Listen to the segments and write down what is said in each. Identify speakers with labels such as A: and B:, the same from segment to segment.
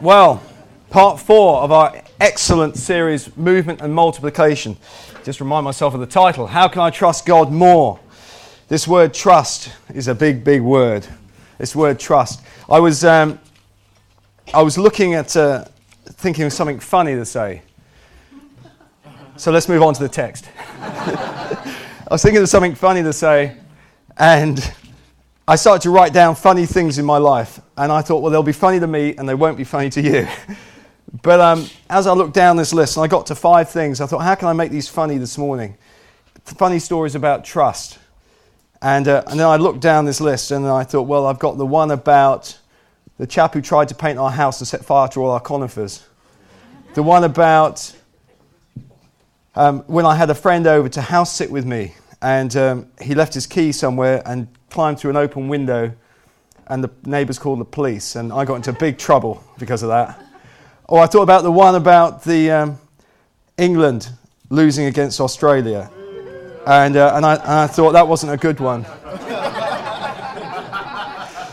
A: Well, part four of our excellent series, Movement and Multiplication. Just remind myself of the title How Can I Trust God More? This word trust is a big, big word. This word trust. I was, um, I was looking at, uh, thinking of something funny to say. So let's move on to the text. I was thinking of something funny to say, and I started to write down funny things in my life, and I thought, well, they'll be funny to me, and they won't be funny to you. but um, as I looked down this list, and I got to five things, I thought, how can I make these funny this morning? Funny stories about trust. And, uh, and then I looked down this list, and I thought, well, I've got the one about the chap who tried to paint our house and set fire to all our conifers. The one about um, when I had a friend over to house sit with me, and um, he left his key somewhere and climbed through an open window, and the neighbours called the police, and I got into big trouble because of that. Or I thought about the one about the um, England losing against Australia, and, uh, and, I, and I thought that wasn't a good one.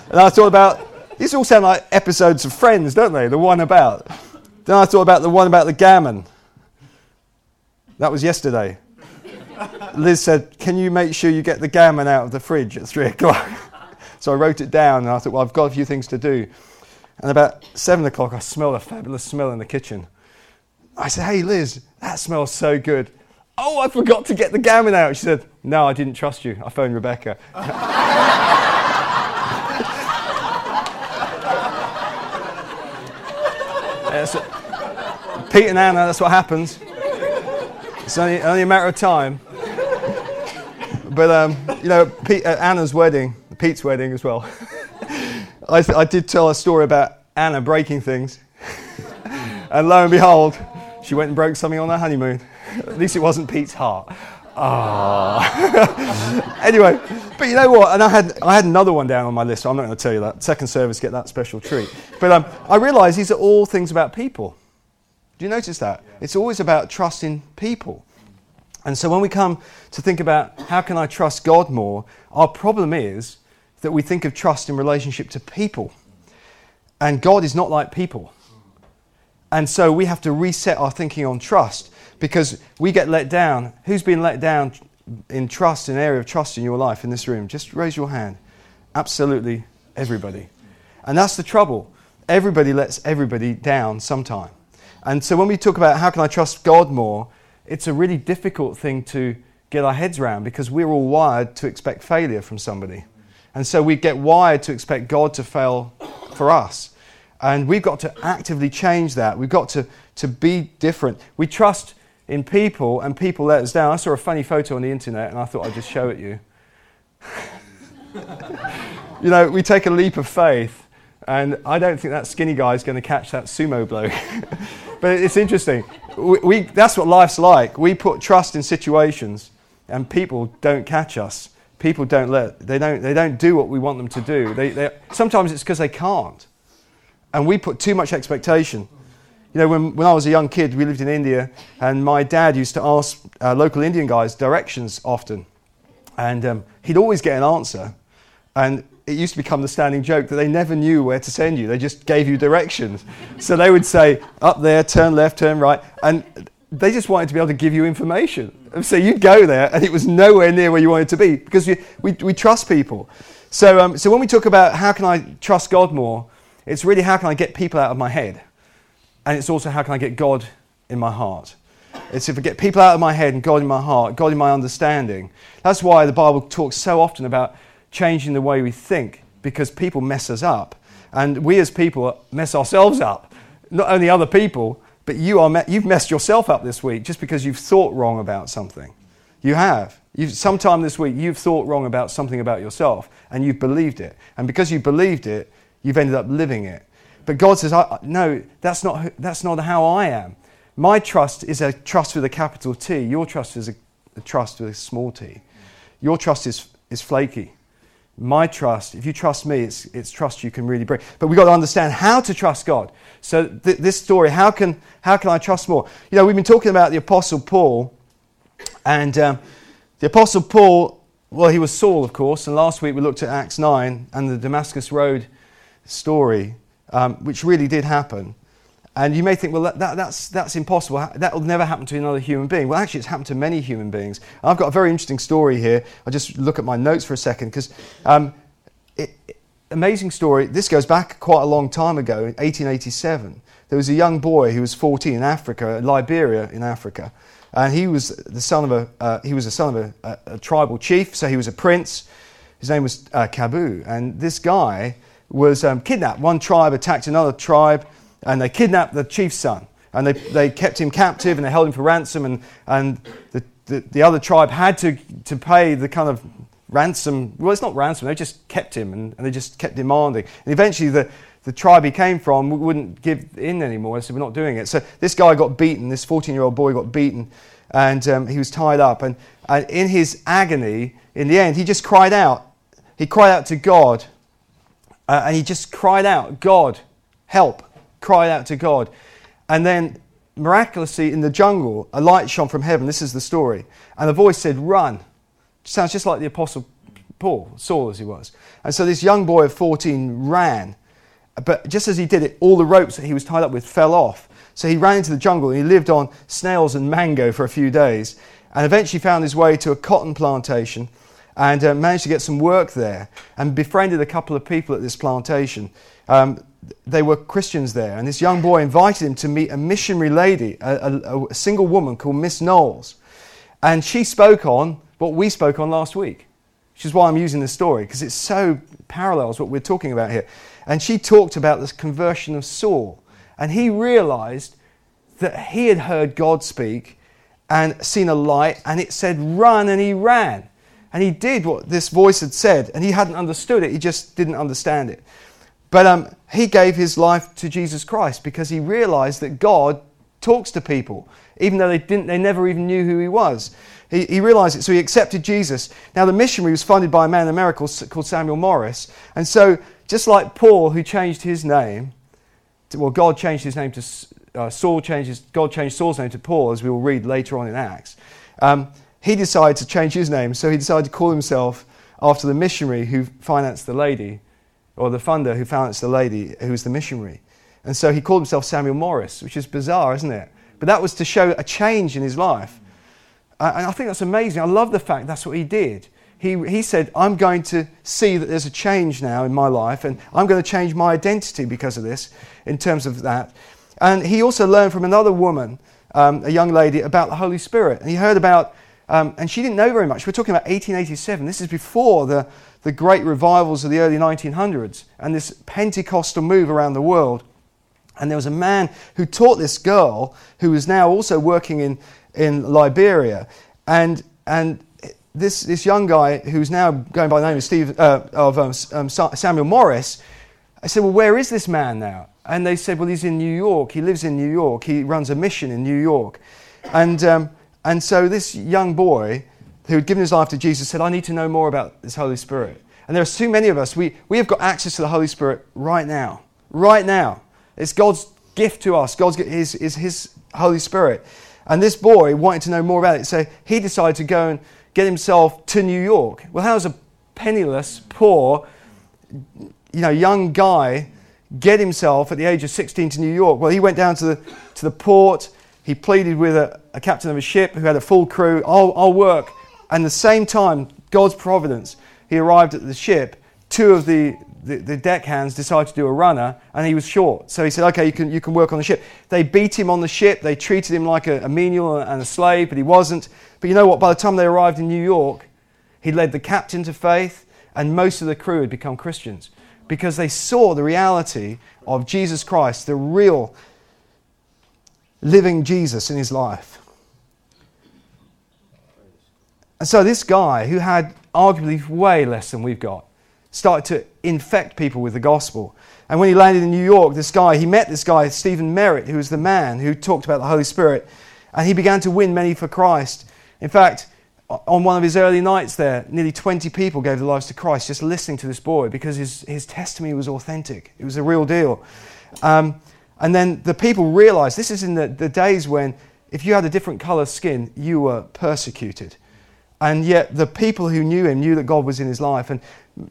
A: and I thought about these all sound like episodes of Friends, don't they? The one about. Then I thought about the one about the gammon. That was yesterday. Liz said, Can you make sure you get the gammon out of the fridge at three o'clock? so I wrote it down and I thought, Well, I've got a few things to do. And about seven o'clock, I smelled a fabulous smell in the kitchen. I said, Hey, Liz, that smells so good. Oh, I forgot to get the gammon out. She said, No, I didn't trust you. I phoned Rebecca. Pete and Anna, that's what happens. It's only, only a matter of time. But, um, you know, Pete, uh, Anna's wedding, Pete's wedding as well, I, th- I did tell a story about Anna breaking things. and lo and behold, she went and broke something on her honeymoon. At least it wasn't Pete's heart. Ah. anyway, but you know what? And I had, I had another one down on my list. So I'm not going to tell you that. Second service, get that special treat. But um, I realised these are all things about people. Do you notice that? It's always about trusting people. And so when we come to think about how can I trust God more, our problem is that we think of trust in relationship to people. And God is not like people. And so we have to reset our thinking on trust because we get let down. Who's been let down in trust, an area of trust in your life in this room? Just raise your hand. Absolutely everybody. And that's the trouble. Everybody lets everybody down sometime. And so when we talk about how can I trust God more, it's a really difficult thing to get our heads around because we're all wired to expect failure from somebody. And so we get wired to expect God to fail for us. And we've got to actively change that. We've got to, to be different. We trust in people, and people let us down. I saw a funny photo on the internet, and I thought I'd just show it you. you know, we take a leap of faith, and I don't think that skinny guy is going to catch that sumo blow. but it's interesting. We, we, that's what life's like. We put trust in situations, and people don't catch us. People don't let, they don't, they don't do what we want them to do. They, they, sometimes it's because they can't. And we put too much expectation. You know, when, when I was a young kid, we lived in India, and my dad used to ask uh, local Indian guys directions often. And um, he'd always get an answer. And it used to become the standing joke that they never knew where to send you. They just gave you directions. so they would say, up there, turn left, turn right. And they just wanted to be able to give you information. So you'd go there, and it was nowhere near where you wanted to be because we, we, we trust people. So, um, so when we talk about how can I trust God more, it's really how can I get people out of my head? And it's also how can I get God in my heart? It's if I get people out of my head and God in my heart, God in my understanding. That's why the Bible talks so often about changing the way we think because people mess us up. And we as people mess ourselves up. Not only other people, but you are me- you've messed yourself up this week just because you've thought wrong about something. You have. You've, sometime this week, you've thought wrong about something about yourself and you've believed it. And because you believed it, you've ended up living it. But God says, no, that's not, that's not how I am. My trust is a trust with a capital T. Your trust is a, a trust with a small t. Your trust is, is flaky. My trust, if you trust me, it's, it's trust you can really bring. But we've got to understand how to trust God. So, th- this story, how can, how can I trust more? You know, we've been talking about the Apostle Paul, and um, the Apostle Paul, well, he was Saul, of course, and last week we looked at Acts 9 and the Damascus Road story, um, which really did happen. And you may think, well, that, that, that's, that's impossible. That will never happen to another human being. Well, actually, it's happened to many human beings. I've got a very interesting story here. I'll just look at my notes for a second because um, amazing story. This goes back quite a long time ago, 1887. There was a young boy who was 14 in Africa, Liberia in Africa. And he was the son of a, uh, he was the son of a, a, a, tribal chief, so he was a prince. His name was uh, Kabu. And this guy was um, kidnapped. One tribe attacked another tribe and they kidnapped the chief's son. And they, they kept him captive and they held him for ransom. And, and the, the, the other tribe had to, to pay the kind of ransom. Well, it's not ransom, they just kept him and, and they just kept demanding. And eventually, the, the tribe he came from wouldn't give in anymore. They said, We're not doing it. So this guy got beaten, this 14 year old boy got beaten, and um, he was tied up. And, and in his agony, in the end, he just cried out. He cried out to God, uh, and he just cried out, God, help cried out to God. And then miraculously in the jungle, a light shone from heaven. This is the story. And a voice said, Run. Sounds just like the Apostle Paul, Saul as he was. And so this young boy of 14 ran. But just as he did it, all the ropes that he was tied up with fell off. So he ran into the jungle and he lived on snails and mango for a few days. And eventually found his way to a cotton plantation and uh, managed to get some work there and befriended a couple of people at this plantation. Um, they were Christians there, and this young boy invited him to meet a missionary lady, a, a, a single woman called Miss Knolls. And she spoke on what we spoke on last week, which is why I'm using this story, because it so parallels what we're talking about here. And she talked about this conversion of Saul. And he realized that he had heard God speak and seen a light, and it said, Run, and he ran. And he did what this voice had said, and he hadn't understood it, he just didn't understand it. But um, he gave his life to Jesus Christ because he realized that God talks to people, even though they, didn't, they never even knew who he was. He, he realized it, so he accepted Jesus. Now, the missionary was funded by a man in America called Samuel Morris. And so, just like Paul, who changed his name, to, well, God changed his name to uh, Saul, God changed Saul's name to Paul, as we will read later on in Acts. Um, he decided to change his name, so he decided to call himself after the missionary who financed the lady or the funder who financed the lady who was the missionary. And so he called himself Samuel Morris, which is bizarre, isn't it? But that was to show a change in his life. And I think that's amazing. I love the fact that's what he did. He, he said, I'm going to see that there's a change now in my life, and I'm going to change my identity because of this, in terms of that. And he also learned from another woman, um, a young lady, about the Holy Spirit. And he heard about, um, and she didn't know very much. We're talking about 1887. This is before the, the great revivals of the early 1900s and this Pentecostal move around the world. And there was a man who taught this girl who was now also working in, in Liberia. And, and this, this young guy who's now going by the name of, Steve, uh, of um, um, Samuel Morris, I said, Well, where is this man now? And they said, Well, he's in New York. He lives in New York. He runs a mission in New York. And, um, and so this young boy who had given his life to Jesus said, I need to know more about this Holy Spirit. And there are too many of us, we, we have got access to the Holy Spirit right now. Right now. It's God's gift to us. God's is, is His Holy Spirit. And this boy wanted to know more about it. So he decided to go and get himself to New York. Well, how does a penniless, poor, you know, young guy get himself at the age of 16 to New York? Well, he went down to the, to the port. He pleaded with a, a captain of a ship who had a full crew. I'll, I'll work and the same time, God's providence, he arrived at the ship. Two of the, the, the deckhands decided to do a runner, and he was short. So he said, Okay, you can, you can work on the ship. They beat him on the ship. They treated him like a, a menial and a slave, but he wasn't. But you know what? By the time they arrived in New York, he led the captain to faith, and most of the crew had become Christians because they saw the reality of Jesus Christ, the real living Jesus in his life. And so this guy, who had arguably way less than we've got, started to infect people with the gospel. And when he landed in New York, this guy, he met this guy, Stephen Merritt, who was the man who talked about the Holy Spirit. And he began to win many for Christ. In fact, on one of his early nights there, nearly 20 people gave their lives to Christ just listening to this boy because his, his testimony was authentic. It was a real deal. Um, and then the people realized this is in the, the days when if you had a different color skin, you were persecuted. And yet the people who knew him knew that God was in his life. And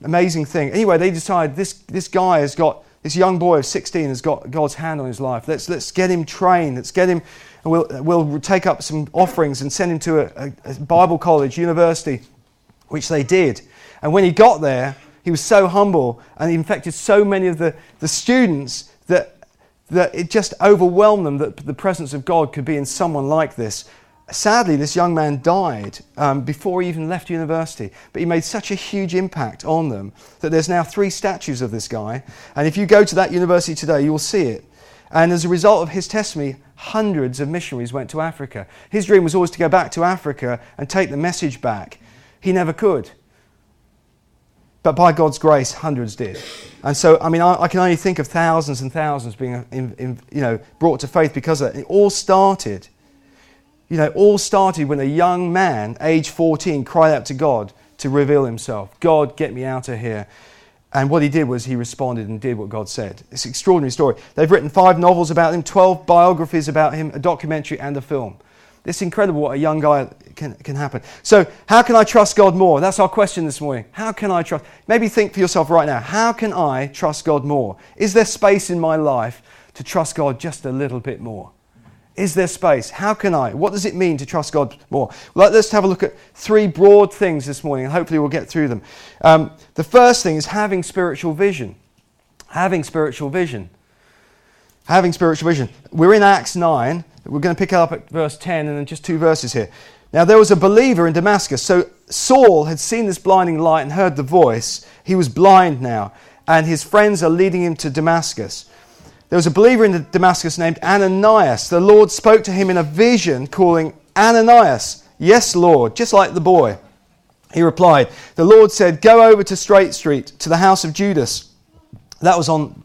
A: amazing thing. Anyway, they decided this, this guy has got, this young boy of 16 has got God's hand on his life. Let's, let's get him trained. Let's get him, and we'll, we'll take up some offerings and send him to a, a Bible college, university, which they did. And when he got there, he was so humble and he infected so many of the, the students that, that it just overwhelmed them that the presence of God could be in someone like this sadly, this young man died um, before he even left university. But he made such a huge impact on them that there's now three statues of this guy. And if you go to that university today, you'll see it. And as a result of his testimony, hundreds of missionaries went to Africa. His dream was always to go back to Africa and take the message back. He never could. But by God's grace, hundreds did. And so, I mean, I, I can only think of thousands and thousands being uh, in, in, you know, brought to faith because of it. It all started you know, all started when a young man, age 14, cried out to God to reveal himself. God, get me out of here. And what he did was he responded and did what God said. It's an extraordinary story. They've written five novels about him, 12 biographies about him, a documentary, and a film. It's incredible what a young guy can, can happen. So, how can I trust God more? That's our question this morning. How can I trust? Maybe think for yourself right now. How can I trust God more? Is there space in my life to trust God just a little bit more? Is there space? How can I? What does it mean to trust God more? Well, let's have a look at three broad things this morning, and hopefully we'll get through them. Um, the first thing is having spiritual vision. Having spiritual vision. Having spiritual vision. We're in Acts 9. We're going to pick up at verse 10 and then just two verses here. Now, there was a believer in Damascus. So Saul had seen this blinding light and heard the voice. He was blind now, and his friends are leading him to Damascus. There was a believer in Damascus named Ananias. The Lord spoke to him in a vision, calling, Ananias. Yes, Lord, just like the boy. He replied, The Lord said, Go over to Straight Street, to the house of Judas. That was on,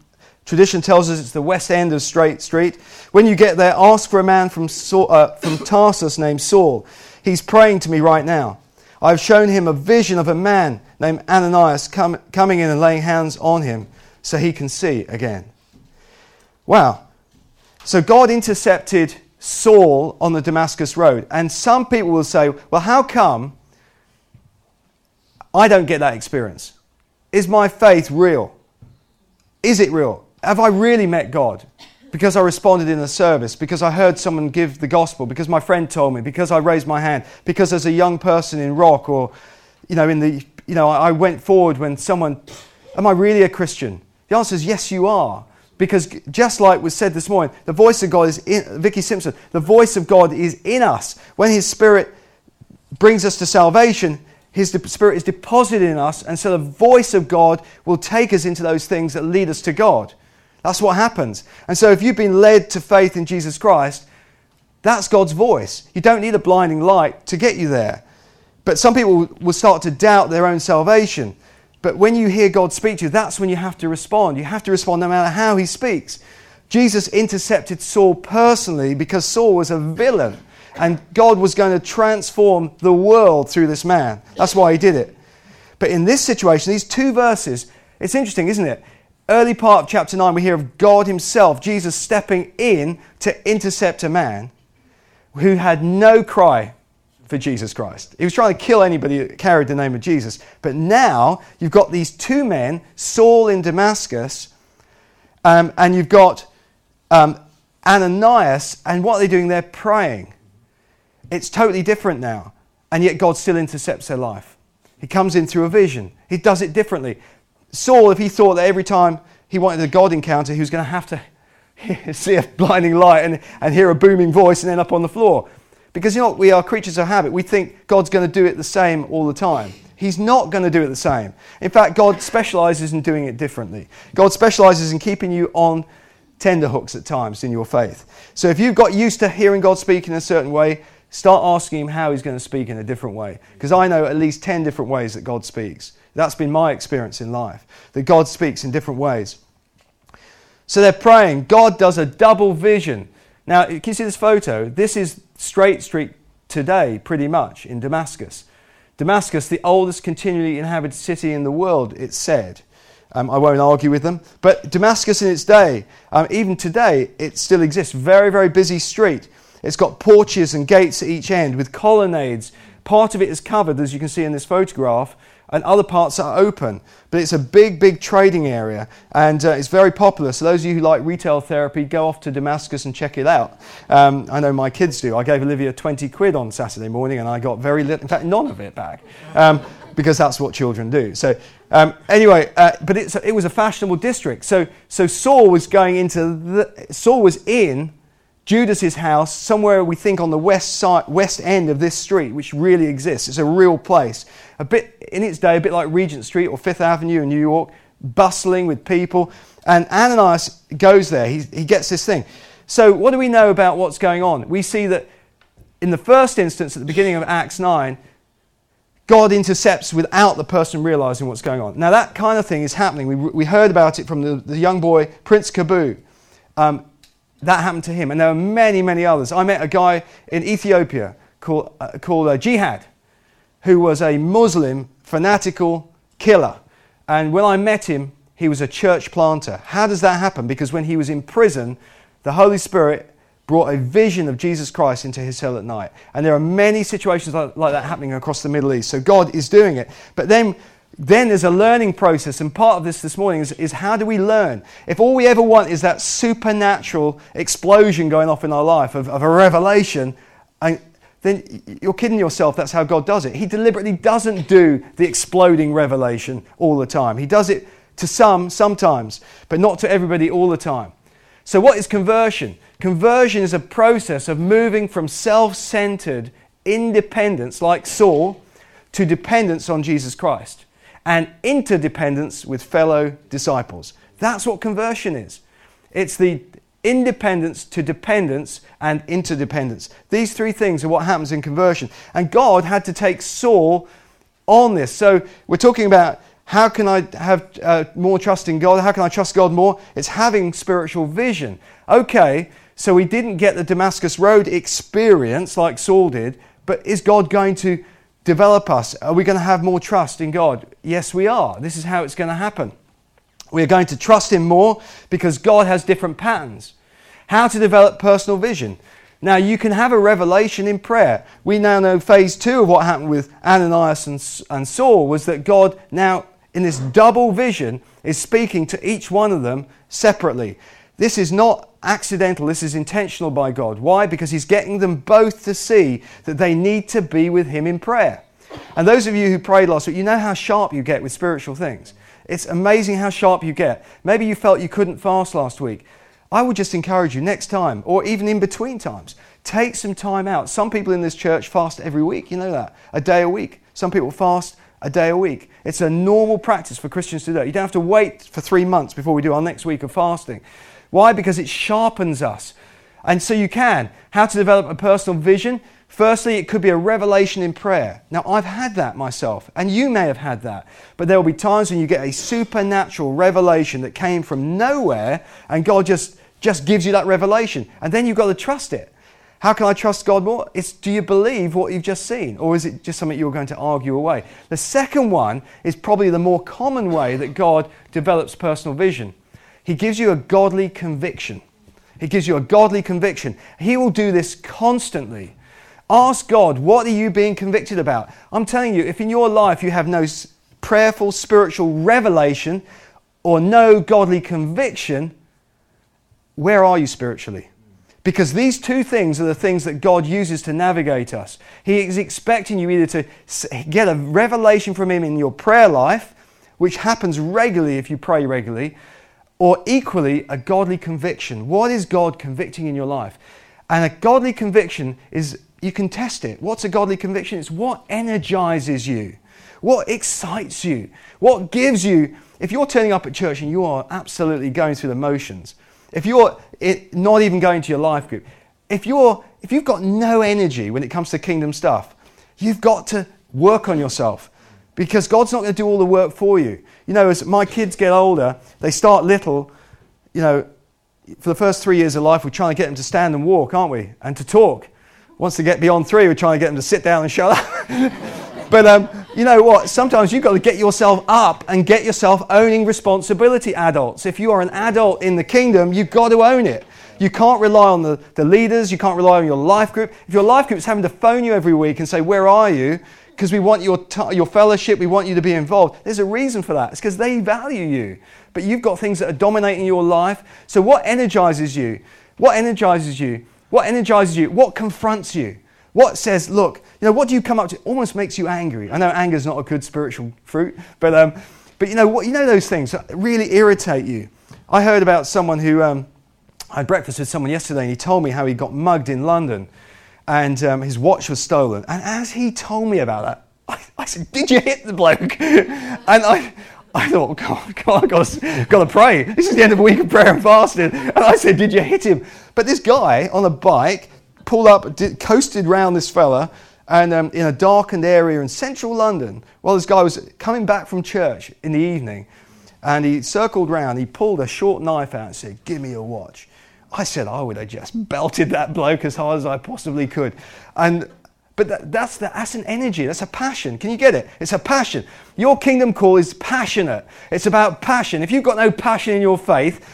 A: tradition tells us it's the west end of Straight Street. When you get there, ask for a man from, Saul, uh, from Tarsus named Saul. He's praying to me right now. I've shown him a vision of a man named Ananias coming in and laying hands on him so he can see again. Wow. So God intercepted Saul on the Damascus Road. And some people will say, well, how come I don't get that experience? Is my faith real? Is it real? Have I really met God? Because I responded in a service, because I heard someone give the gospel, because my friend told me, because I raised my hand, because as a young person in rock or, you know, in the, you know, I went forward when someone, am I really a Christian? The answer is yes, you are. Because just like was said this morning, the voice of God is in, Vicky Simpson, the voice of God is in us. When His Spirit brings us to salvation, His Spirit is deposited in us, and so the voice of God will take us into those things that lead us to God. That's what happens. And so if you've been led to faith in Jesus Christ, that's God's voice. You don't need a blinding light to get you there. But some people will start to doubt their own salvation. But when you hear God speak to you, that's when you have to respond. You have to respond no matter how he speaks. Jesus intercepted Saul personally because Saul was a villain and God was going to transform the world through this man. That's why he did it. But in this situation, these two verses, it's interesting, isn't it? Early part of chapter 9, we hear of God Himself, Jesus stepping in to intercept a man who had no cry for Jesus Christ. He was trying to kill anybody that carried the name of Jesus. But now you've got these two men, Saul in Damascus, um, and you've got um, Ananias, and what are they doing? They're praying. It's totally different now. And yet God still intercepts their life. He comes in through a vision. He does it differently. Saul, if he thought that every time he wanted a God encounter, he was going to have to see a blinding light and, and hear a booming voice and end up on the floor. Because you know we are creatures of habit. We think God's going to do it the same all the time. He's not going to do it the same. In fact, God specializes in doing it differently. God specializes in keeping you on tenderhooks at times in your faith. So if you've got used to hearing God speak in a certain way, start asking Him how He's going to speak in a different way. Because I know at least 10 different ways that God speaks. That's been my experience in life, that God speaks in different ways. So they're praying. God does a double vision. Now, can you see this photo? This is Straight Street today, pretty much, in Damascus. Damascus, the oldest continually inhabited city in the world, it's said. Um, I won't argue with them. But Damascus in its day, um, even today, it still exists. Very, very busy street. It's got porches and gates at each end with colonnades. Part of it is covered, as you can see in this photograph, and other parts are open. But it's a big, big trading area, and uh, it's very popular. So those of you who like retail therapy, go off to Damascus and check it out. Um, I know my kids do. I gave Olivia 20 quid on Saturday morning, and I got very little, in fact, none of it back, um, because that's what children do. So um, anyway, uh, but it was a fashionable district. So, so Saul was going into the, Saul was in Judas's house, somewhere we think on the west side, west end of this street, which really exists. It's a real place. A bit in its day, a bit like Regent Street or Fifth Avenue in New York, bustling with people. And Ananias goes there. He, he gets this thing. So, what do we know about what's going on? We see that in the first instance, at the beginning of Acts 9, God intercepts without the person realizing what's going on. Now, that kind of thing is happening. We, we heard about it from the, the young boy, Prince Kabu. Um, that happened to him. And there are many, many others. I met a guy in Ethiopia called, uh, called uh, Jihad, who was a Muslim fanatical killer. And when I met him, he was a church planter. How does that happen? Because when he was in prison, the Holy Spirit brought a vision of Jesus Christ into his cell at night. And there are many situations like, like that happening across the Middle East. So God is doing it. But then then there's a learning process, and part of this this morning is, is, how do we learn? If all we ever want is that supernatural explosion going off in our life of, of a revelation, and, then you're kidding yourself. That's how God does it. He deliberately doesn't do the exploding revelation all the time. He does it to some sometimes, but not to everybody all the time. So, what is conversion? Conversion is a process of moving from self centered independence, like Saul, to dependence on Jesus Christ and interdependence with fellow disciples. That's what conversion is. It's the independence to dependence and interdependence. These three things are what happens in conversion. And God had to take Saul on this. So we're talking about how can I have uh, more trust in God? How can I trust God more? It's having spiritual vision. Okay, so we didn't get the Damascus Road experience like Saul did, but is God going to develop us? Are we going to have more trust in God? Yes, we are. This is how it's going to happen. We are going to trust Him more because God has different patterns. How to develop personal vision. Now, you can have a revelation in prayer. We now know phase two of what happened with Ananias and, and Saul was that God now, in this double vision, is speaking to each one of them separately. This is not accidental, this is intentional by God. Why? Because He's getting them both to see that they need to be with Him in prayer. And those of you who prayed last week, you know how sharp you get with spiritual things. It's amazing how sharp you get. Maybe you felt you couldn't fast last week. I would just encourage you next time, or even in between times, take some time out. Some people in this church fast every week, you know that, a day a week. Some people fast a day a week. It's a normal practice for Christians to do. You don't have to wait for three months before we do our next week of fasting. Why? Because it sharpens us. And so you can. How to develop a personal vision? Firstly, it could be a revelation in prayer. Now, I've had that myself, and you may have had that. But there will be times when you get a supernatural revelation that came from nowhere, and God just, just gives you that revelation. And then you've got to trust it. How can I trust God more? It's do you believe what you've just seen? Or is it just something you're going to argue away? The second one is probably the more common way that God develops personal vision. He gives you a godly conviction. He gives you a godly conviction. He will do this constantly. Ask God, what are you being convicted about? I'm telling you, if in your life you have no prayerful spiritual revelation or no godly conviction, where are you spiritually? Because these two things are the things that God uses to navigate us. He is expecting you either to get a revelation from Him in your prayer life, which happens regularly if you pray regularly, or equally a godly conviction. What is God convicting in your life? And a godly conviction is, you can test it. What's a godly conviction? It's what energizes you, what excites you, what gives you. If you're turning up at church and you are absolutely going through the motions, if you're not even going to your life group, if, you're, if you've got no energy when it comes to kingdom stuff, you've got to work on yourself because God's not going to do all the work for you. You know, as my kids get older, they start little, you know, for the first three years of life, we're trying to get them to stand and walk, aren't we? And to talk. Once they get beyond three, we're trying to get them to sit down and shut up. but um, you know what? Sometimes you've got to get yourself up and get yourself owning responsibility, adults. If you are an adult in the kingdom, you've got to own it. You can't rely on the, the leaders. You can't rely on your life group. If your life group is having to phone you every week and say, Where are you? Because we want your, t- your fellowship, we want you to be involved. There's a reason for that. It's because they value you. But you've got things that are dominating your life. So, what energizes you? What energizes you? What energizes you? What confronts you? What says, look, you know, what do you come up to? Almost makes you angry. I know anger is not a good spiritual fruit, but, um, but you know what? You know those things that really irritate you. I heard about someone who um, I had breakfast with someone yesterday, and he told me how he got mugged in London, and um, his watch was stolen. And as he told me about that, I, I said, "Did you hit the bloke?" and I, I thought, God, God, I've got to, pray. This is the end of a week of prayer and fasting. And I said, Did you hit him? But this guy on a bike pulled up, did, coasted round this fella, and um, in a darkened area in central London, while this guy was coming back from church in the evening, and he circled round, he pulled a short knife out and said, Give me your watch. I said, I would have just belted that bloke as hard as I possibly could. And but that, that's, the, that's an energy, that's a passion. Can you get it? It's a passion. Your kingdom call is passionate. It's about passion. If you've got no passion in your faith,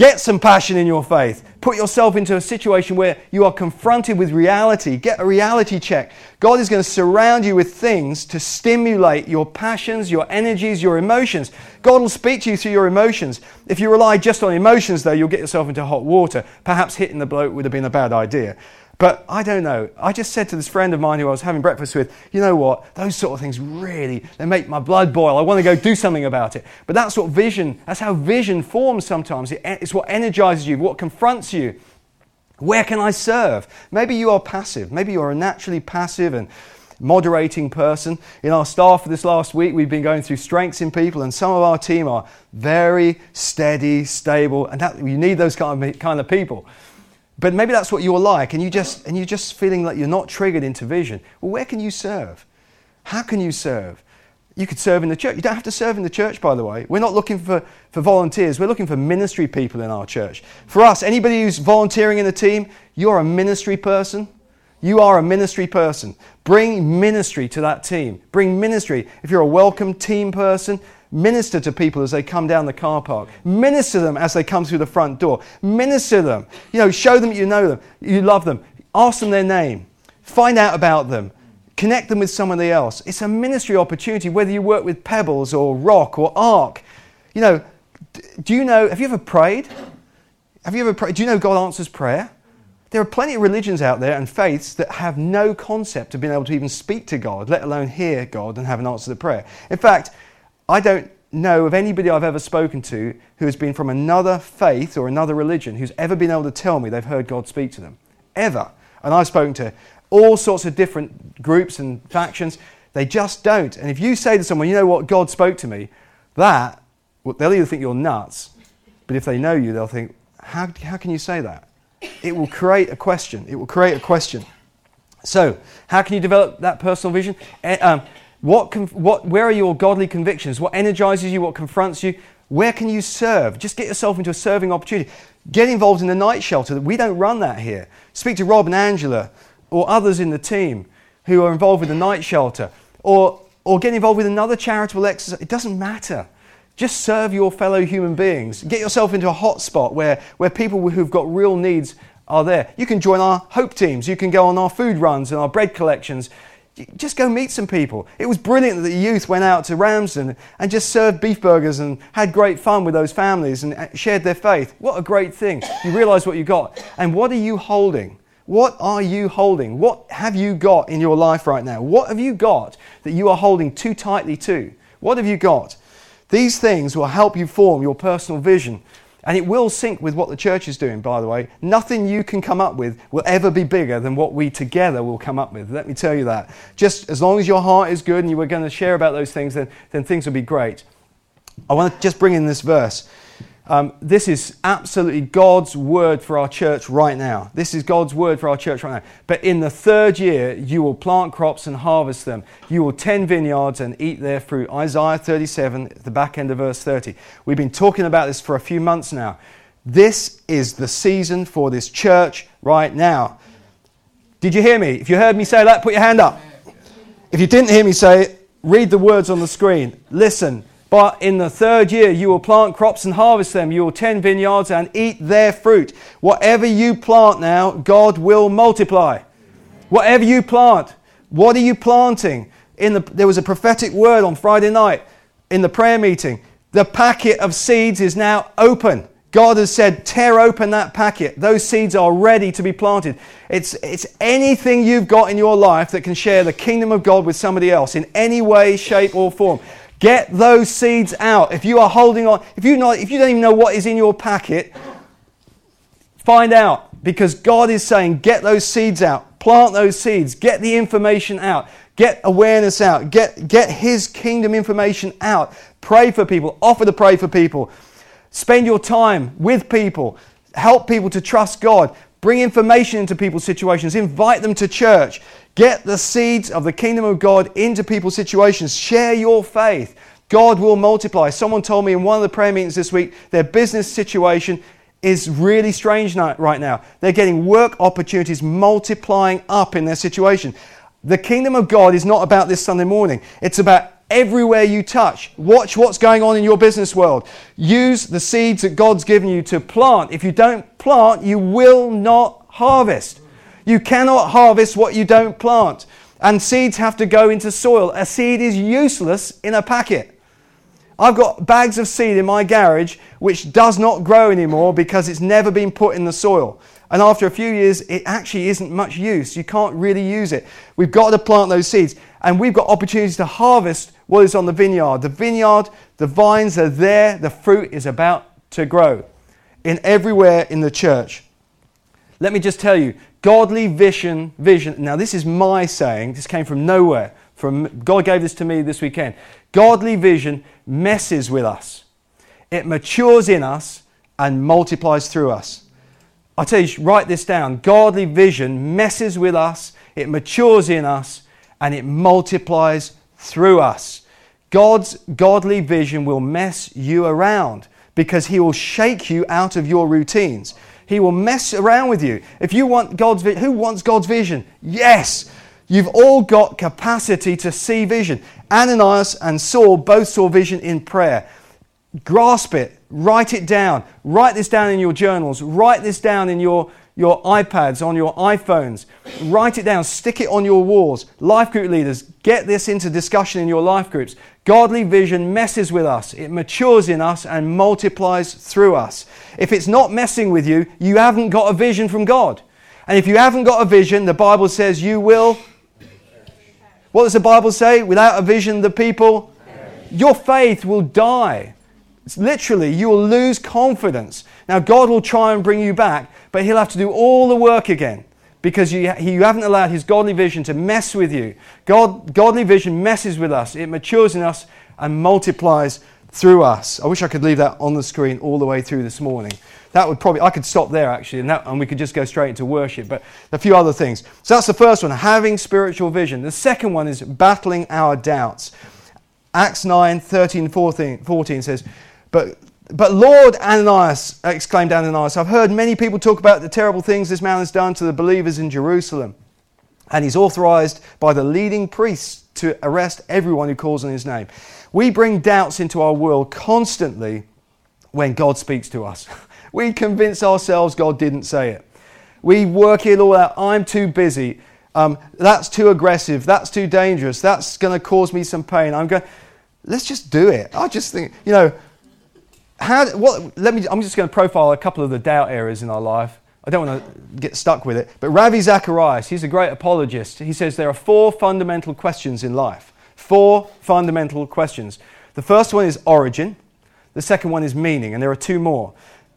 A: get some passion in your faith. Put yourself into a situation where you are confronted with reality. Get a reality check. God is going to surround you with things to stimulate your passions, your energies, your emotions. God will speak to you through your emotions. If you rely just on emotions, though, you'll get yourself into hot water. Perhaps hitting the bloke would have been a bad idea. But I don't know. I just said to this friend of mine who I was having breakfast with, you know what? Those sort of things really, they make my blood boil. I want to go do something about it. But that's what vision, that's how vision forms sometimes. It's what energizes you, what confronts you. Where can I serve? Maybe you are passive. Maybe you are a naturally passive and moderating person. In our staff for this last week, we've been going through strengths in people, and some of our team are very steady, stable, and that, you need those kind of, kind of people. But maybe that's what you're like, and you just and you're just feeling like you're not triggered into vision. Well, where can you serve? How can you serve? You could serve in the church. You don't have to serve in the church, by the way. We're not looking for, for volunteers. We're looking for ministry people in our church. For us, anybody who's volunteering in the team, you're a ministry person. You are a ministry person. Bring ministry to that team. Bring ministry. If you're a welcome team person, Minister to people as they come down the car park. Minister them as they come through the front door. Minister them. You know, show them you know them, you love them. Ask them their name. Find out about them. Connect them with somebody else. It's a ministry opportunity, whether you work with Pebbles or Rock or Ark. You know, do you know, have you ever prayed? Have you ever prayed? Do you know God answers prayer? There are plenty of religions out there and faiths that have no concept of being able to even speak to God, let alone hear God and have an answer to prayer. In fact, I don't know of anybody I've ever spoken to who has been from another faith or another religion who's ever been able to tell me they've heard God speak to them. Ever. And I've spoken to all sorts of different groups and factions. They just don't. And if you say to someone, you know what, God spoke to me, that, well, they'll either think you're nuts, but if they know you, they'll think, how, how can you say that? It will create a question. It will create a question. So, how can you develop that personal vision? Um, what, can what, where are your godly convictions? What energizes you? What confronts you? Where can you serve? Just get yourself into a serving opportunity. Get involved in the night shelter. We don't run that here. Speak to Rob and Angela or others in the team who are involved with the night shelter or, or get involved with another charitable exercise. It doesn't matter. Just serve your fellow human beings. Get yourself into a hot spot where, where people who've got real needs are there. You can join our hope teams. You can go on our food runs and our bread collections just go meet some people. It was brilliant that the youth went out to Ramsden and just served beef burgers and had great fun with those families and uh, shared their faith. What a great thing. You realize what you got. And what are you holding? What are you holding? What have you got in your life right now? What have you got that you are holding too tightly to? What have you got? These things will help you form your personal vision and it will sync with what the church is doing, by the way. Nothing you can come up with will ever be bigger than what we together will come up with. Let me tell you that. Just as long as your heart is good and you are going to share about those things, then, then things will be great. I want to just bring in this verse. Um, this is absolutely God's word for our church right now. This is God's word for our church right now. But in the third year, you will plant crops and harvest them. You will tend vineyards and eat their fruit. Isaiah 37, the back end of verse 30. We've been talking about this for a few months now. This is the season for this church right now. Did you hear me? If you heard me say that, put your hand up. If you didn't hear me say it, read the words on the screen. Listen. But in the third year, you will plant crops and harvest them. You will tend vineyards and eat their fruit. Whatever you plant now, God will multiply. Whatever you plant, what are you planting? In the, there was a prophetic word on Friday night in the prayer meeting. The packet of seeds is now open. God has said, tear open that packet. Those seeds are ready to be planted. It's, it's anything you've got in your life that can share the kingdom of God with somebody else in any way, shape, or form. Get those seeds out. If you are holding on, if you not, if you don't even know what is in your packet, find out. Because God is saying, get those seeds out, plant those seeds, get the information out, get awareness out, get, get His kingdom information out. Pray for people, offer to pray for people, spend your time with people, help people to trust God, bring information into people's situations, invite them to church. Get the seeds of the kingdom of God into people's situations. Share your faith. God will multiply. Someone told me in one of the prayer meetings this week their business situation is really strange right now. They're getting work opportunities multiplying up in their situation. The kingdom of God is not about this Sunday morning, it's about everywhere you touch. Watch what's going on in your business world. Use the seeds that God's given you to plant. If you don't plant, you will not harvest. You cannot harvest what you don't plant. And seeds have to go into soil. A seed is useless in a packet. I've got bags of seed in my garage which does not grow anymore because it's never been put in the soil. And after a few years, it actually isn't much use. You can't really use it. We've got to plant those seeds. And we've got opportunities to harvest what is on the vineyard. The vineyard, the vines are there, the fruit is about to grow in everywhere in the church. Let me just tell you, Godly vision, vision. Now, this is my saying. This came from nowhere. From God gave this to me this weekend. Godly vision messes with us. It matures in us and multiplies through us. I tell you, write this down. Godly vision messes with us, it matures in us, and it multiplies through us. God's godly vision will mess you around because He will shake you out of your routines. He will mess around with you. If you want God's vision, who wants God's vision? Yes. You've all got capacity to see vision. Ananias and Saul both saw vision in prayer. Grasp it, write it down. Write this down in your journals. Write this down in your your iPads, on your iPhones. Write it down, stick it on your walls. Life group leaders, get this into discussion in your life groups. Godly vision messes with us, it matures in us and multiplies through us. If it's not messing with you, you haven't got a vision from God. And if you haven't got a vision, the Bible says you will. What does the Bible say? Without a vision, the people, your faith will die. Literally, you will lose confidence. Now, God will try and bring you back, but He'll have to do all the work again because you, you haven't allowed His godly vision to mess with you. God, godly vision messes with us, it matures in us and multiplies through us. I wish I could leave that on the screen all the way through this morning. That would probably, I could stop there actually, and, that, and we could just go straight into worship. But a few other things. So that's the first one, having spiritual vision. The second one is battling our doubts. Acts 9 13 14, 14 says, But but Lord, Ananias, exclaimed Ananias, I've heard many people talk about the terrible things this man has done to the believers in Jerusalem. And he's authorized by the leading priests to arrest everyone who calls on his name. We bring doubts into our world constantly when God speaks to us. We convince ourselves God didn't say it. We work it all out. I'm too busy. Um, that's too aggressive. That's too dangerous. That's going to cause me some pain. I'm going, let's just do it. I just think, you know, how, what, let me, I'm just going to profile a couple of the doubt areas in our life. I don't want to get stuck with it. But Ravi Zacharias, he's a great apologist. He says there are four fundamental questions in life. Four fundamental questions. The first one is origin. The second one is meaning, and there are two more.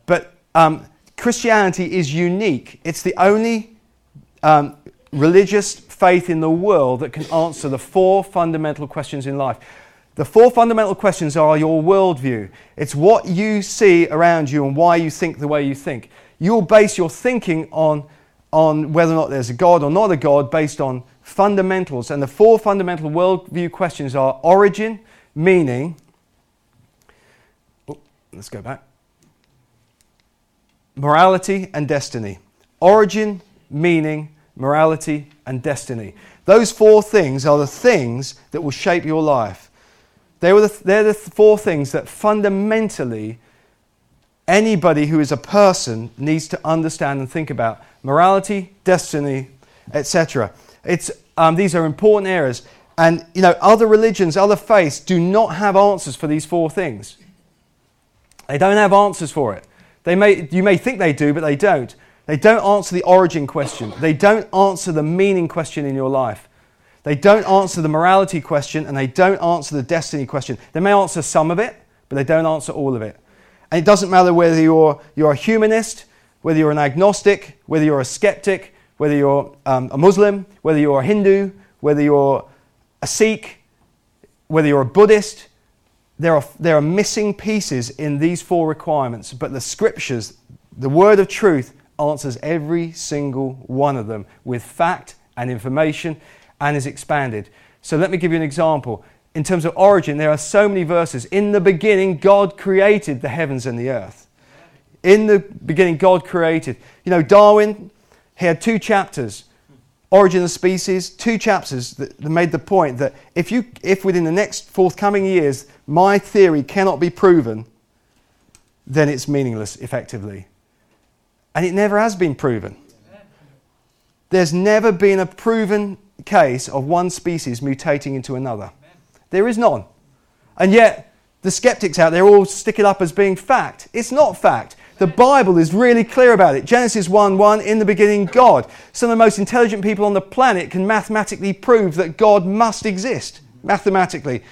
A: But um, Christianity is unique. It's the only um, religious faith in the world that can answer the four fundamental questions in life. The four fundamental questions are your worldview. It's what you see around you and why you think the way you think. You'll base your thinking on, on whether or not there's a God or not a God based on fundamentals. And the four fundamental worldview questions are origin, meaning. Oh, let's go back. Morality and destiny. Origin, meaning, morality, and destiny. Those four things are the things that will shape your life. They were the, they're the four things that fundamentally anybody who is a person needs to understand and think about morality, destiny, etc. Um, these are important areas. And you know, other religions, other faiths do not have answers for these four things. They don't have answers for it. They may, you may think they do, but they don't. They don't answer the origin question. They don't answer the meaning question in your life. They don't answer the morality question and they don't answer the destiny question. They may answer some of it, but they don't answer all of it. And it doesn't matter whether you're, you're a humanist, whether you're an agnostic, whether you're a skeptic, whether you're um, a Muslim, whether you're a Hindu, whether you're a Sikh, whether you're a Buddhist, there are, there are missing pieces in these four requirements, but the scriptures, the word of truth, answers every single one of them with fact and information and is expanded. So let me give you an example. In terms of origin, there are so many verses. In the beginning, God created the heavens and the earth. In the beginning, God created. You know, Darwin, he had two chapters Origin of Species, two chapters that made the point that if, you, if within the next forthcoming years my theory cannot be proven, then it's meaningless effectively. And it never has been proven. There's never been a proven case of one species mutating into another. There is none. And yet, the skeptics out there all stick it up as being fact. It's not fact. The Bible is really clear about it. Genesis 1 1, in the beginning, God. Some of the most intelligent people on the planet can mathematically prove that God must exist. Mathematically.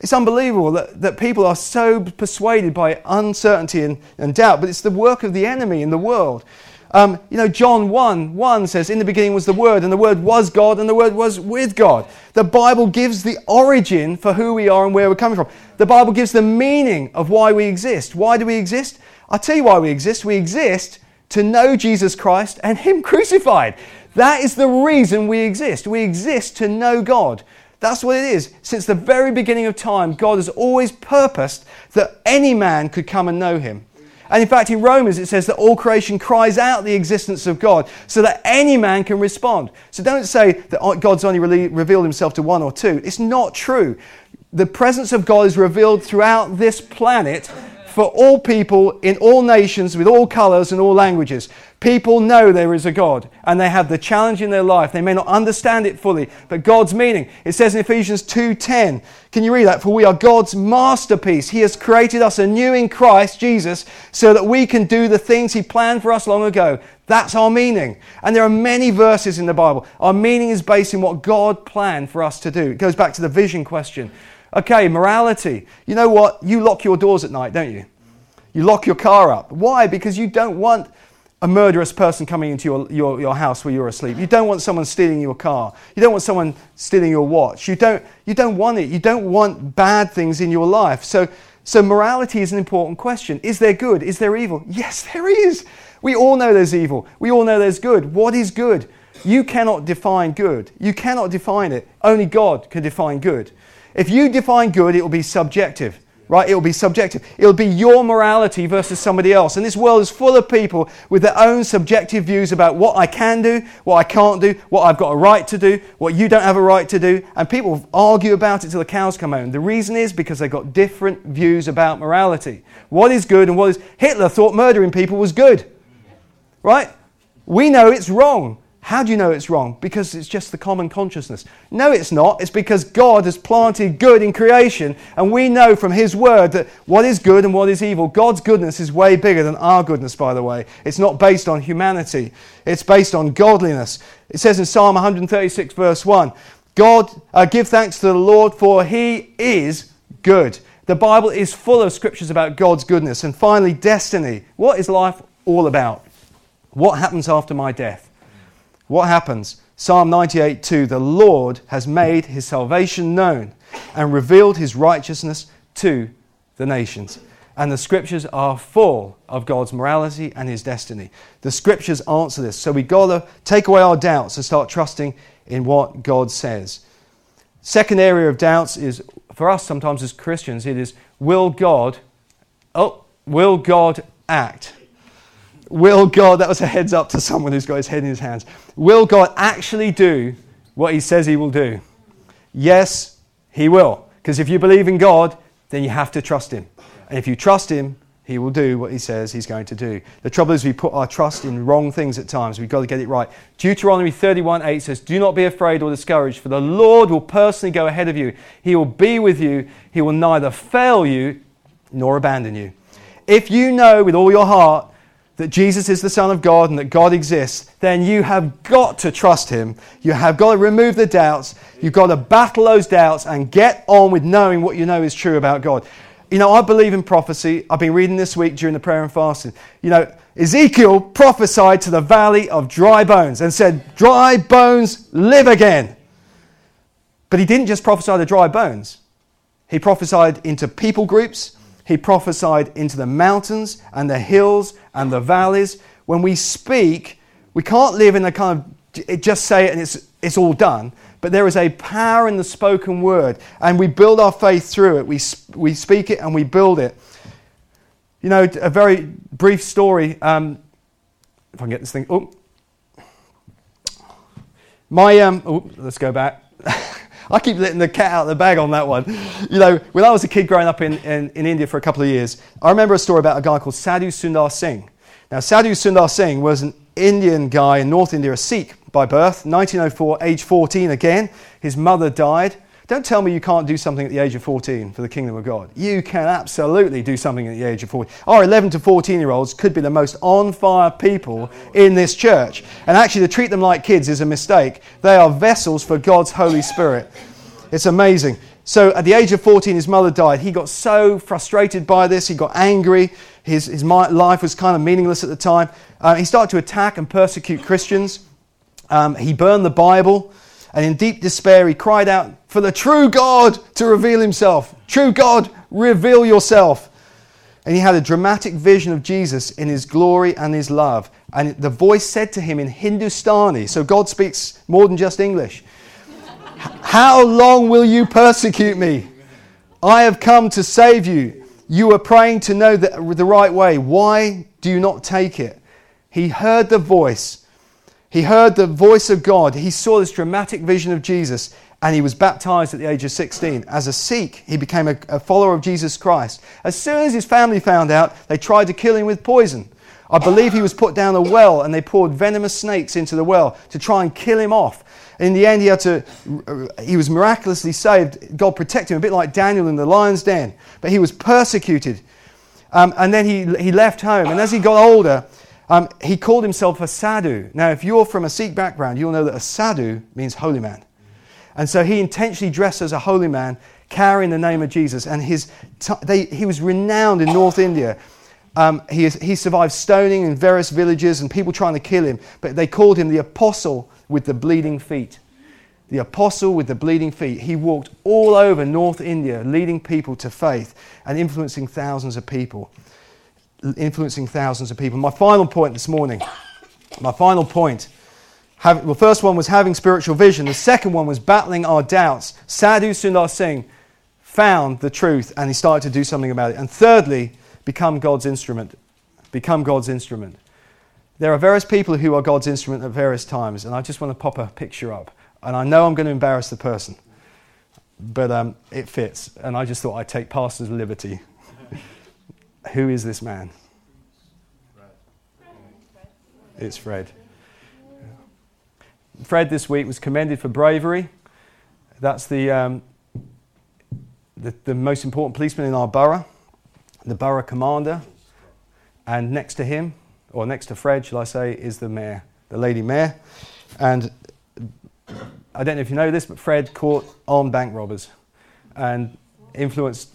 A: It's unbelievable that, that people are so persuaded by uncertainty and, and doubt, but it's the work of the enemy in the world. Um, you know, John 1 1 says, In the beginning was the Word, and the Word was God, and the Word was with God. The Bible gives the origin for who we are and where we're coming from. The Bible gives the meaning of why we exist. Why do we exist? I'll tell you why we exist. We exist to know Jesus Christ and Him crucified. That is the reason we exist. We exist to know God. That's what it is. Since the very beginning of time, God has always purposed that any man could come and know Him. And in fact, in Romans, it says that all creation cries out the existence of God so that any man can respond. So don't say that God's only really revealed himself to one or two. It's not true. The presence of God is revealed throughout this planet for all people in all nations with all colors and all languages. People know there is a God and they have the challenge in their life. They may not understand it fully, but God's meaning. It says in Ephesians 2:10. Can you read that? For we are God's masterpiece. He has created us anew in Christ Jesus so that we can do the things he planned for us long ago. That's our meaning. And there are many verses in the Bible. Our meaning is based in what God planned for us to do. It goes back to the vision question. Okay, morality. You know what? You lock your doors at night, don't you? You lock your car up. Why? Because you don't want a murderous person coming into your, your, your house where you're asleep. You don't want someone stealing your car. You don't want someone stealing your watch. You don't, you don't want it. You don't want bad things in your life. So, so morality is an important question. Is there good? Is there evil? Yes, there is. We all know there's evil. We all know there's good. What is good? You cannot define good. You cannot define it. Only God can define good. If you define good, it will be subjective right? It'll be subjective. It'll be your morality versus somebody else. And this world is full of people with their own subjective views about what I can do, what I can't do, what I've got a right to do, what you don't have a right to do. And people argue about it till the cows come home. The reason is because they've got different views about morality. What is good and what is. Hitler thought murdering people was good, right? We know it's wrong. How do you know it's wrong? Because it's just the common consciousness. No, it's not. It's because God has planted good in creation, and we know from His Word that what is good and what is evil. God's goodness is way bigger than our goodness, by the way. It's not based on humanity, it's based on godliness. It says in Psalm 136, verse 1 God, uh, give thanks to the Lord, for He is good. The Bible is full of scriptures about God's goodness. And finally, destiny. What is life all about? What happens after my death? What happens? Psalm 98 2 The Lord has made his salvation known. and revealed his righteousness to the nations. And the scriptures are full of God's morality and his destiny. The scriptures answer this. So we've got to take away our doubts and start trusting in what God says. Second area of doubts is for us sometimes as Christians, it is will God, oh, will God act? Will God, that was a heads up to someone who's got his head in his hands. Will God actually do what he says he will do? Yes, he will. Because if you believe in God, then you have to trust him. And if you trust him, he will do what he says he's going to do. The trouble is we put our trust in wrong things at times. We've got to get it right. Deuteronomy 31 8 says, Do not be afraid or discouraged, for the Lord will personally go ahead of you. He will be with you. He will neither fail you nor abandon you. If you know with all your heart that Jesus is the Son of God and that God exists, then you have got to trust Him. You have got to remove the doubts. You've got to battle those doubts and get on with knowing what you know is true about God. You know, I believe in prophecy. I've been reading this week during the prayer and fasting. You know, Ezekiel prophesied to the valley of dry bones and said, Dry bones, live again. But he didn't just prophesy to dry bones, he prophesied into people groups, he prophesied into the mountains and the hills and the valleys. When we speak, we can't live in a kind of just say it and it's, it's all done. But there is a power in the spoken word, and we build our faith through it. We, we speak it and we build it. You know, a very brief story. Um, if I can get this thing. Oh. My, um, oh, let's go back. I keep letting the cat out of the bag on that one. You know, when I was a kid growing up in, in, in India for a couple of years, I remember a story about a guy called Sadhu Sundar Singh. Now, Sadhu Sundar Singh was an Indian guy in North India, a Sikh by birth, 1904, age 14 again. His mother died. Don't tell me you can't do something at the age of 14 for the kingdom of God. You can absolutely do something at the age of 14. Our 11 to 14 year olds could be the most on fire people in this church. And actually, to treat them like kids is a mistake. They are vessels for God's Holy Spirit. It's amazing. So, at the age of 14, his mother died. He got so frustrated by this, he got angry. His, his life was kind of meaningless at the time. Uh, he started to attack and persecute Christians. Um, he burned the Bible, and in deep despair, he cried out for the true God to reveal himself. True God, reveal yourself. And he had a dramatic vision of Jesus in his glory and his love. And the voice said to him in Hindustani, so God speaks more than just English How long will you persecute me? I have come to save you. You are praying to know the, the right way. Why do you not take it? He heard the voice he heard the voice of God. He saw this dramatic vision of Jesus and he was baptized at the age of 16. As a Sikh, he became a, a, follower of Jesus Christ. As soon as his family found out, they tried to kill him with poison. I believe he was put down a well and they poured venomous snakes into the well to try and kill him off. In the end, he, had to, he was miraculously saved. God protected him, a bit like Daniel in the lion's den. But he was persecuted. Um, and then he, he left home. And as he got older, um, he called himself a sadhu. Now, if you're from a Sikh background, you'll know that a sadhu means holy man. And so he intentionally dressed as a holy man, carrying the name of Jesus. And his t- they, he was renowned in North India. Um, he, he survived stoning in various villages and people trying to kill him, but they called him the apostle with the bleeding feet. The apostle with the bleeding feet. He walked all over North India, leading people to faith and influencing thousands of people influencing thousands of people. My final point this morning, my final point, have, well, first one was having spiritual vision. The second one was battling our doubts. Sadhu Sundar Singh found the truth and he started to do something about it. And thirdly, become God's instrument. Become God's instrument. There are various people who are God's instrument at various times, and I just want to pop a picture up. And I know I'm going to embarrass the person, but um, it fits. And I just thought I'd take pastor's liberty who is this man? It's Fred. Fred this week was commended for bravery. That's the, um, the, the, most important policeman in our borough, the borough commander. And next to him, or next to Fred, shall I say, is the mayor, the lady mayor. And I don't know if you know this, but Fred caught armed bank robbers and influenced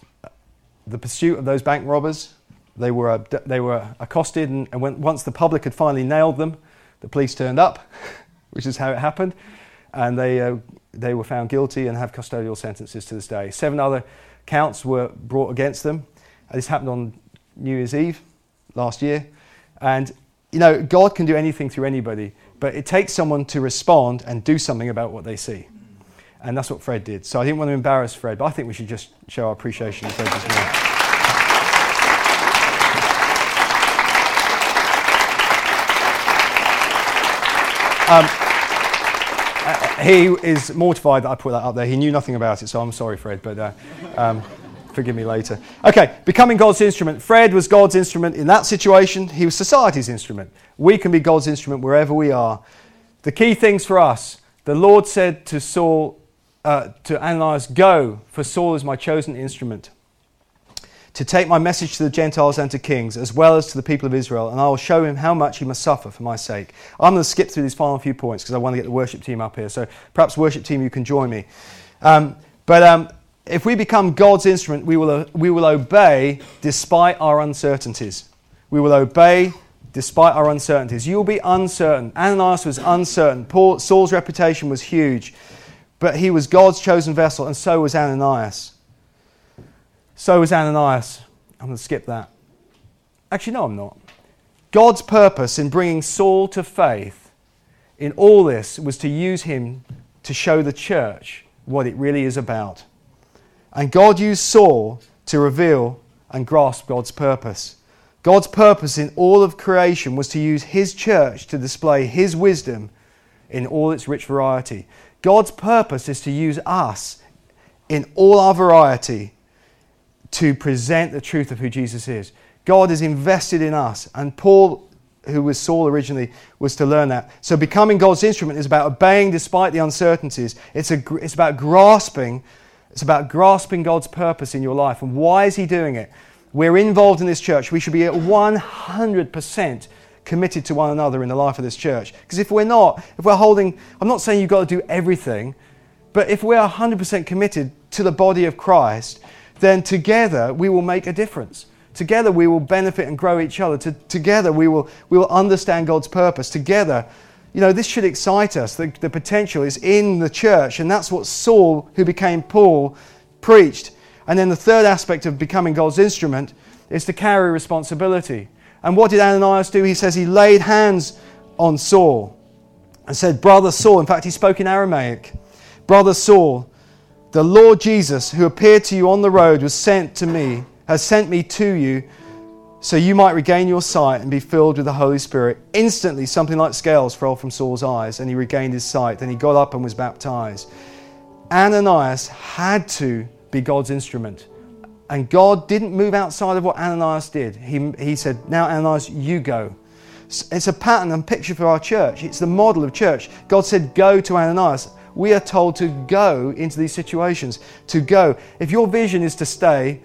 A: the pursuit of those bank robbers they were, they were accosted, and, and when, once the public had finally nailed them, the police turned up, which is how it happened. and they, uh, they were found guilty and have custodial sentences to this day. Seven other counts were brought against them. This happened on New Year's Eve last year. And, you know, God can do anything through anybody, but it takes someone to respond and do something about what they see. And that's what Fred did. So I didn't want to embarrass Fred, but I think we should just show our appreciation to Fred this morning. Um, uh, he is mortified that I put that up there. He knew nothing about it, so I'm sorry, Fred, but uh, um, forgive me later. Okay, becoming God's instrument. Fred was God's instrument in that situation, he was society's instrument. We can be God's instrument wherever we are. The key things for us the Lord said to Saul, uh, to Ananias, Go, for Saul is my chosen instrument, to take my message to the Gentiles and to kings, as well as to the people of Israel, and I will show him how much he must suffer for my sake. I'm going to skip through these final few points because I want to get the worship team up here. So perhaps, worship team, you can join me. Um, but um, if we become God's instrument, we will, uh, we will obey despite our uncertainties. We will obey despite our uncertainties. You will be uncertain. Ananias was uncertain. Paul, Saul's reputation was huge. But he was God's chosen vessel, and so was Ananias. So was Ananias. I'm going to skip that. Actually, no, I'm not. God's purpose in bringing Saul to faith in all this was to use him to show the church what it really is about. And God used Saul to reveal and grasp God's purpose. God's purpose in all of creation was to use his church to display his wisdom in all its rich variety. God's purpose is to use us in all our variety to present the truth of who Jesus is. God is invested in us, and Paul, who was Saul originally, was to learn that. So, becoming God's instrument is about obeying despite the uncertainties. It's, a, it's about grasping. It's about grasping God's purpose in your life. And why is He doing it? We're involved in this church. We should be at 100% committed to one another in the life of this church. Because if we're not, if we're holding, I'm not saying you've got to do everything, but if we're 100% committed to the body of Christ, then together we will make a difference. Together we will benefit and grow each other. To, together we will, we will understand God's purpose. Together, you know, this should excite us. The, the potential is in the church, and that's what Saul, who became Paul, preached. And then the third aspect of becoming God's instrument is to carry responsibility. And what did Ananias do? He says he laid hands on Saul and said, Brother Saul, in fact, he spoke in Aramaic, Brother Saul, the Lord Jesus, who appeared to you on the road, was sent to me, has sent me to you, so you might regain your sight and be filled with the Holy Spirit. Instantly, something like scales fell from Saul's eyes, and he regained his sight. Then he got up and was baptized. Ananias had to be God's instrument. And God didn't move outside of what Ananias did. He, he said, Now, Ananias, you go. It's a pattern and picture for our church. It's the model of church. God said, Go to Ananias. We are told to go into these situations, to go. If your vision is to stay,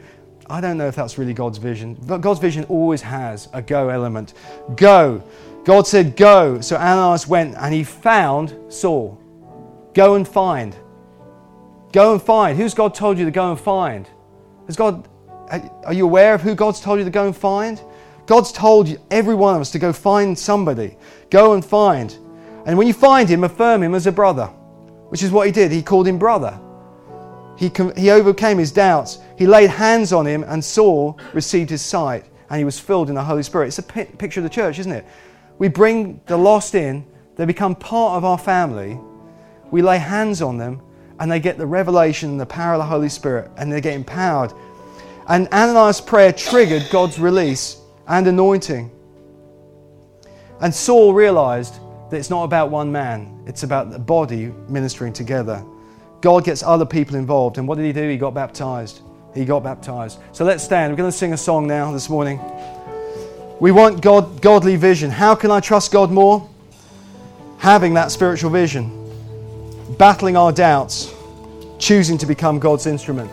A: I don't know if that's really God's vision, but God's vision always has a go element. Go. God said, Go. So Ananias went and he found Saul. Go and find. Go and find. Who's God told you to go and find? Has God, are you aware of who God's told you to go and find? God's told you, every one of us to go find somebody. Go and find. And when you find him, affirm him as a brother, which is what he did. He called him brother. He, he overcame his doubts. He laid hands on him, and Saul received his sight, and he was filled in the Holy Spirit. It's a picture of the church, isn't it? We bring the lost in, they become part of our family. We lay hands on them, and they get the revelation and the power of the Holy Spirit and they get empowered. And Ananias' prayer triggered God's release and anointing. And Saul realized that it's not about one man, it's about the body ministering together. God gets other people involved. And what did he do? He got baptized. He got baptized. So let's stand. We're going to sing a song now this morning. We want God, godly vision. How can I trust God more? Having that spiritual vision battling our doubts, choosing to become God's instrument.